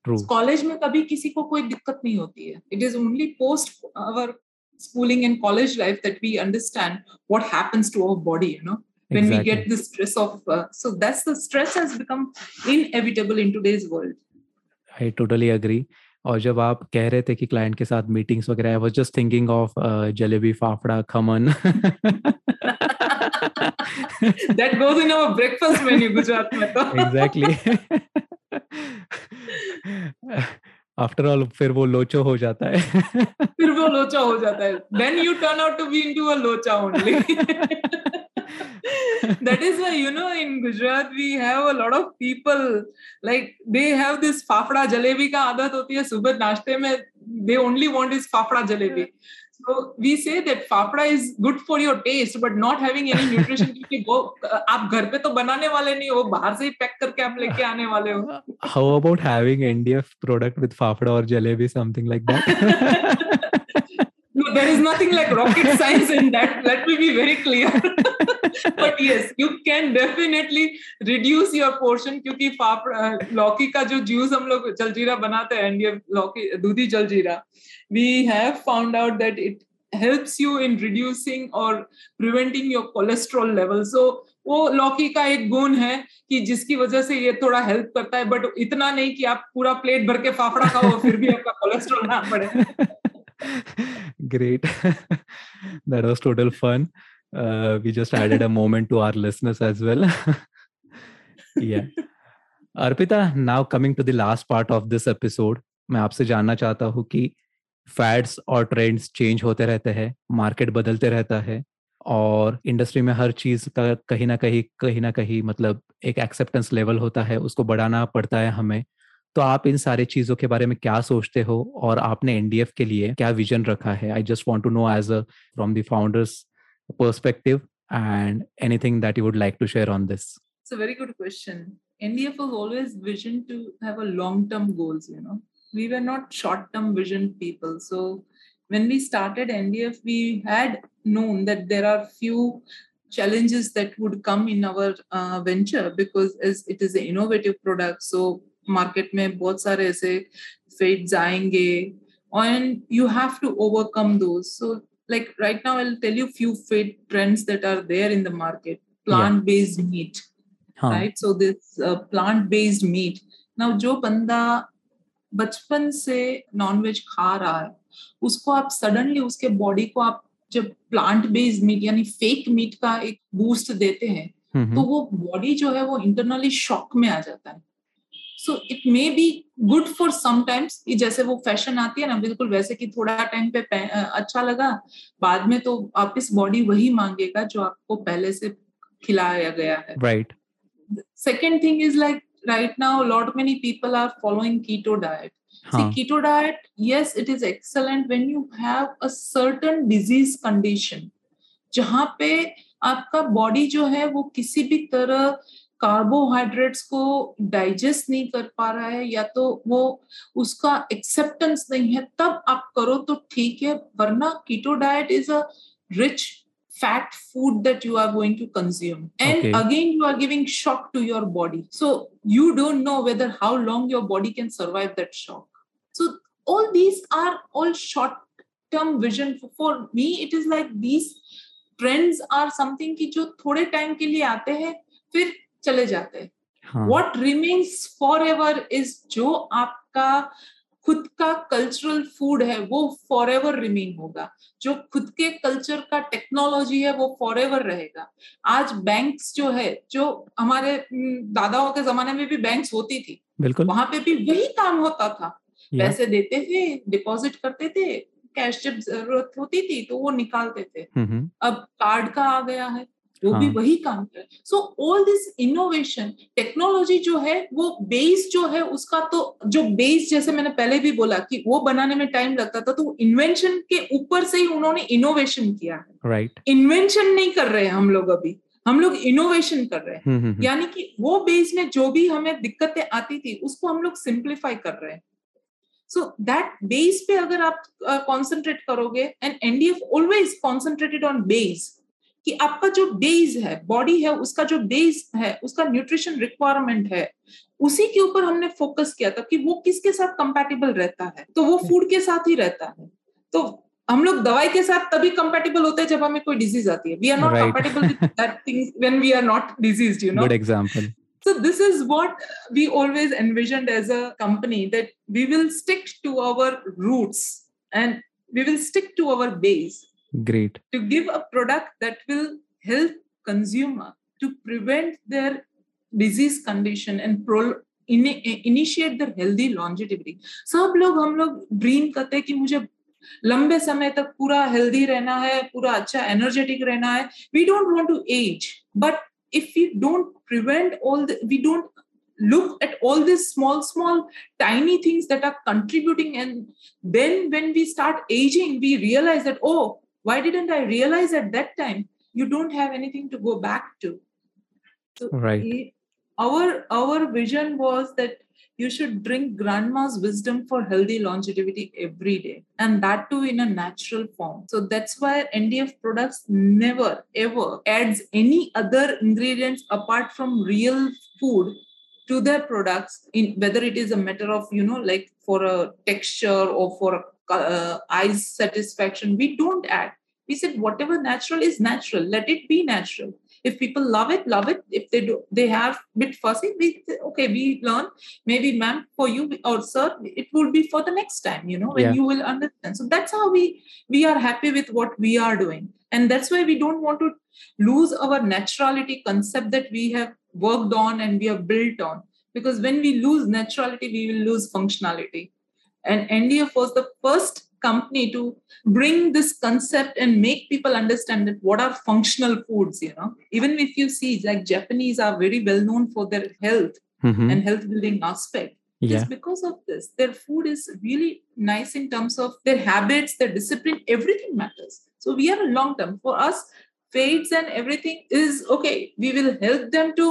true college में कभी किसी को कोई दिक्कत नहीं होती है it is only post our schooling and college life that we understand what happens to our body you know when exactly. we get the stress of uh, so that's the stress has become inevitable in today's world i totally agree और जब आप कह रहे थे कि client के साथ meetings वगैरह I was just thinking of jalebi fafda khaman that goes in our breakfast menu gujarat mein to exactly after all फिर वो लोचो हो जाता है फिर वो लोचा हो जाता है then you turn out to be into a locha only that is why you know in gujarat we have a lot of people like they have this fafda jalebi ka aadat hoti hai subah nashte mein they only want is fafda jalebi So we say that fafda is good for your taste, but not having any nutrition क्योंकि वो आप घर पे तो बनाने वाले नहीं हो बाहर से ही पैक करके आप लेके आने वाले हो. How about having NDF product with fafda or jalebi, something like that? no, there is nothing like rocket science in that. Let me be very clear. But yes you can definitely reduce your portion क्योंकि लौकी का जो juice हम लोग जलजीरा बनाते हैं and lauki, dudhi jaljeera we have found out that it helps you in reducing और preventing your cholesterol level so वो लौकी का एक गुण है कि जिसकी वजह से ये थोड़ा हेल्प करता है बट इतना नहीं कि आप पूरा प्लेट भर के फाफड़ा खाओ फिर भी आपका कोलेस्ट्रॉल ना बढ़े। Great that was total fun uh, we just added a moment to our listeners as well. Yeah. Arpita now coming to the last part of this episode मैं आपसे जानना चाहता हूँ कि फैड्स और ट्रेंड्स चेंज होते रहते हैं मार्केट बदलते रहता है और इंडस्ट्री में हर चीज़ का कहीं ना कहीं कहीं ना कहीं मतलब एक एक्सेप्टेंस लेवल होता है उसको बढ़ाना पड़ता है हमें। तो आप इन सारी चीज़ों के बारे में क्या सोचते हो और आपने एनडीएफ के लिए क्या विजन रखा है? I just want to know as a from the founders perspective and anything that you would like to share on this it's a very good question ndf was always vision to have a long term goals you know we were not short term vision people. So when we started NDF, we had known that there are few challenges that would come in our uh, venture because as it is an innovative product, so market में बहुत सारे ऐसे fates आएंगे and you have to overcome those. So like right now, I'll tell you few fate trends that are there in the market. Plant-based yeah. meat, huh. right? So this uh, plant-based meat. Now, जो बंदा बचपन से nonveg खा रहा है उसको आप suddenly उसके बॉडी को आप जब प्लांट बेस्ड मीट यानी फेक मीट का एक बूस्ट देते हैं तो वो बॉडी जो है वो इंटरनली शॉक में आ जाता है so it may be good for sometimes जैसे वो फ़ैशन आती है ना बिल्कुल वैसे कि थोड़ा टाइम पे अच्छा लगा बाद में तो वापिस बॉडी वही मांगेगा जो आपको पहले से खिलाया गया है। Right second thing is like right now lot many people are following keto diet keto diet yes it is excellent when you have a certain disease condition जहाँ पे आपका बॉडी जो है वो किसी भी तरह कार्बोहाइड्रेट्स को डाइजेस्ट नहीं कर पा रहा है या तो वो उसका एक्सेप्टेंस नहीं है तब आप करो तो ठीक है वरना keto diet is a rich fat food that you are going to consume and again you are giving shock to your body so you don't know whether how long your body can survive that shock so all these are all short term vision for me it is like these trends are something की जो थोड़े time के लिए आते हैं फिर chale जाते hain what what for ever is जो आपका खुद का कल्चरल फ़ूड है वो फॉर एवर रिमेन होगा। जो खुद के कल्चर का टेक्नोलॉजी है वो फॉर एवर रहेगा। आज बैंक्स जो है जो हमारे दादाओं के जमाने में भी बैंक्स होती थी बिल्कुल। वहाँ पे भी वही काम होता था। पैसे देते थे डिपॉजिट करते थे कैश जब ज़रूरत होती थी तो वो निकालते थे। अब कार्ड का आ गया है। वो हाँ. भी वही काम करे so all this innovation technology जो है वो बेस जो है उसका तो जो बेस जैसे मैंने पहले भी बोला कि वो बनाने में टाइम लगता था तो इन्वेंशन के ऊपर से ही उन्होंने इनोवेशन किया है राइट right. इन्वेंशन नहीं कर रहे हैं हम लोग अभी हम लोग इनोवेशन कर रहे हैं हम्म, हम्म, हम्म। यानी कि वो बेस में जो भी हमें दिक्कतें आती थी उसको हम लोग सिंप्लीफाई कर रहे हैं सो दैट बेस पे अगर आप कॉन्सेंट्रेट uh, करोगे and NDF always concentrated on base कि आपका जो बेस है बॉडी है उसका जो बेस है उसका न्यूट्रिशन रिक्वायरमेंट है उसी के ऊपर हमने फोकस किया था कि वो किसके साथ कंपैटिबल रहता है? तो वो फ़ूड के साथ ही रहता है। तो हम लोग दवाई के साथ तभी कंपेटेबल होते हैं जब हमें कोई डिज़ीज़ आती है। We are not. Compatible with that things when we are not diseased you know good example So this is what we always envisioned as a company that we will stick to our roots and we will stick to our base. Great to give a product that will help consumer to prevent their disease condition and pro- ini- initiate their healthy longevity सब लोग हम लोग dream करते हैं कि मुझे लंबे समय तक पूरा हेल्दी रहना है पूरा अच्छा एनर्जेटिक रहना है we don't want to as but if we don't prevent all the we don't look at all these small small tiny things that are contributing and then when we start aging we realize that oh why didn't i realize at that time you don't have anything to go back to so Right. our our vision was that you should drink grandma's wisdom for healthy longevity every day and that too in a natural form so that's why ndf products never ever adds any other ingredients apart from real food to their products in whether it is a matter of you know like for a texture or for uh, eyes satisfaction we don't add. We said whatever natural is natural. Let it be natural. If people love it love it. If they do they have bit fussy we okay we learn. Maybe ma'am for you or sir it will be for the next time you know when Yeah. you will understand. So that's how we we are happy with what we are doing. And that's why we don't want to lose our naturality concept that we have worked on and we have built on. Because when we lose naturality we will lose functionality and ndf was the first company to bring this concept and make people understand that what are functional foods you know. Even if you see like japanese are very well known for their health Mhm. and health building aspect. Yeah. because of this their food is really nice in terms of their habits their discipline everything matters. So we are a long term. For us fates and everything is okay. We will help them to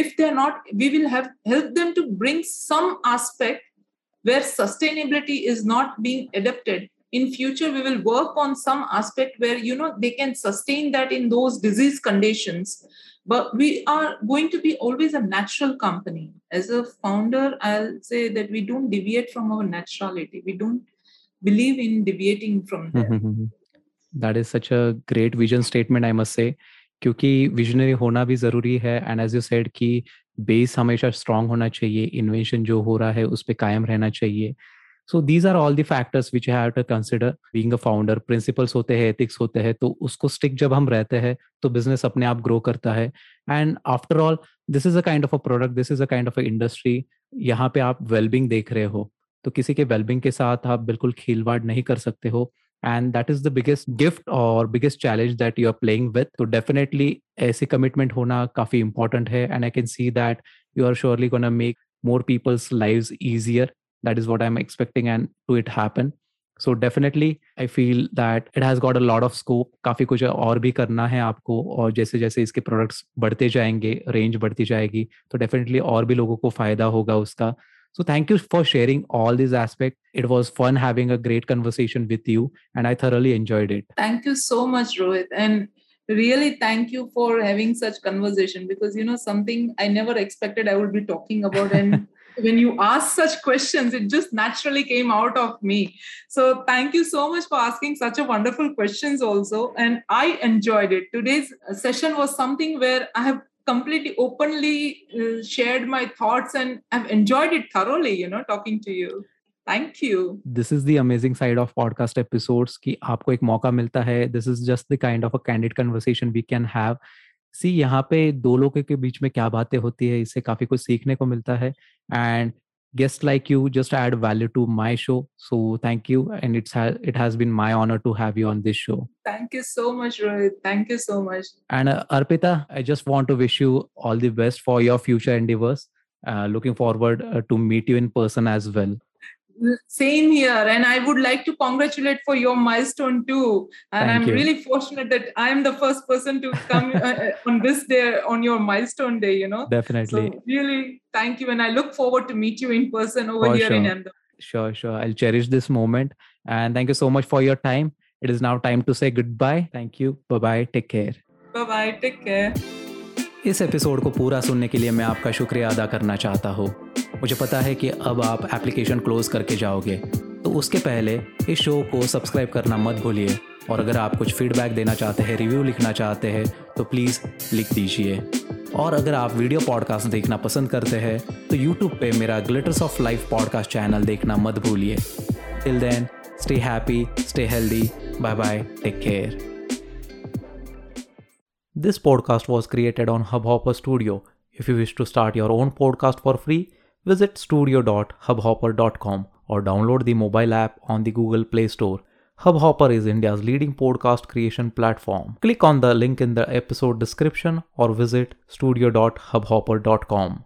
if they're not we will have help them to bring some aspect where sustainability is not being adapted. In future we will work on some aspect where you know they can sustain that in those disease conditions. But we are going to be always a natural company. As a founder i'll say that we don't deviate from our naturality. We don't believe in deviating from that. That is such a great vision statement i must say. क्योंकि visionary होना भी ज़रूरी है and as you said कि base हमेशा strong होना चाहिए invention जो हो रहा है उस पर कायम रहना चाहिए। So these are all the factors which have to consider being a founder principles होते हैं एथिक्स होते हैं तो उसको स्टिक जब हम रहते हैं तो बिज़नेस अपने आप ग्रो करता है। And after all this is a kind of a product this is a kind of a industry यहाँ पे आप वेलबिंग देख रहे हो। तो किसी के वेलबिंग के साथ आप बिल्कुल खिलवाड़ नहीं कर सकते हो। and that is the biggest gift or biggest challenge that you are playing with so definitely ऐसी commitment होना काफी important है and I can see that you are surely gonna make more people's lives easier that is what I'm expecting and to it happen so definitely I feel that it has got a lot of scope काफी कुछ और भी करना है आपको और जैसे जैसे इसके products बढ़ते जाएंगे range बढ़ती जाएगी तो definitely और भी लोगों को फायदा होगा उसका so thank you for sharing all these aspects. It was fun having a great conversation with you, and I thoroughly enjoyed it. thank you so much rohit and really thank you for having such conversation because you know something i never expected i would be talking about and when you ask such questions it just naturally came out of me so thank you so much for asking such a wonderful questions also and i enjoyed it today's session was something where i have completely openly uh, shared my thoughts and i've enjoyed it thoroughly you know talking to you thank you This is the amazing side of podcast episodes कि आपको एक मौका मिलता है This is just the kind of a candid conversation we can have. सी यहाँ पे दो लोगों के बीच में क्या बातें होती है इससे काफ़ी कुछ सीखने को मिलता है and guests like you just add value to my show. So thank you. And it's ha- it has been my honor to have you on this show. Thank you so much rohit. Thank you so much. And uh, Arpita, I just want to wish you all the best for your future endeavors. Uh, looking forward uh, to meet you in person as well Same here, and I would like to congratulate for your milestone too. And Thank I'm you. really fortunate that I am the first person to come uh, on this day, on your milestone day. You know, Definitely. so really thank you, and I look forward to meet you in person over For here in sure. Ahmedabad. Sure, sure. I'll cherish this moment. And thank you so much for your time. It is now time to say goodbye. Thank you. Bye bye. Take care. Bye bye. Take care. इस episode को पूरा सुनने के लिए मैं आपका शुक्रिया अदा करना चाहता हूँ मुझे पता है कि अब आप एप्लीकेशन क्लोज करके जाओगे। तो उसके पहले इस शो को सब्सक्राइब करना मत भूलिए। और अगर आप कुछ फीडबैक देना चाहते हैं रिव्यू लिखना चाहते हैं तो प्लीज़ लिख दीजिए। और अगर आप वीडियो पॉडकास्ट देखना पसंद करते हैं तो यूट्यूब पे मेरा Glitters of Life podcast channel देखना मत भूलिए। Till then stay happy stay healthy bye bye take care This podcast was created on Hubhopper Studio. If you wish to start your own podcast for free, visit studio.hubhopper.com or download the mobile app on the Google Play Store. Hubhopper is India's leading podcast creation platform. Click on the link in the episode description or visit studio.hubhopper.com.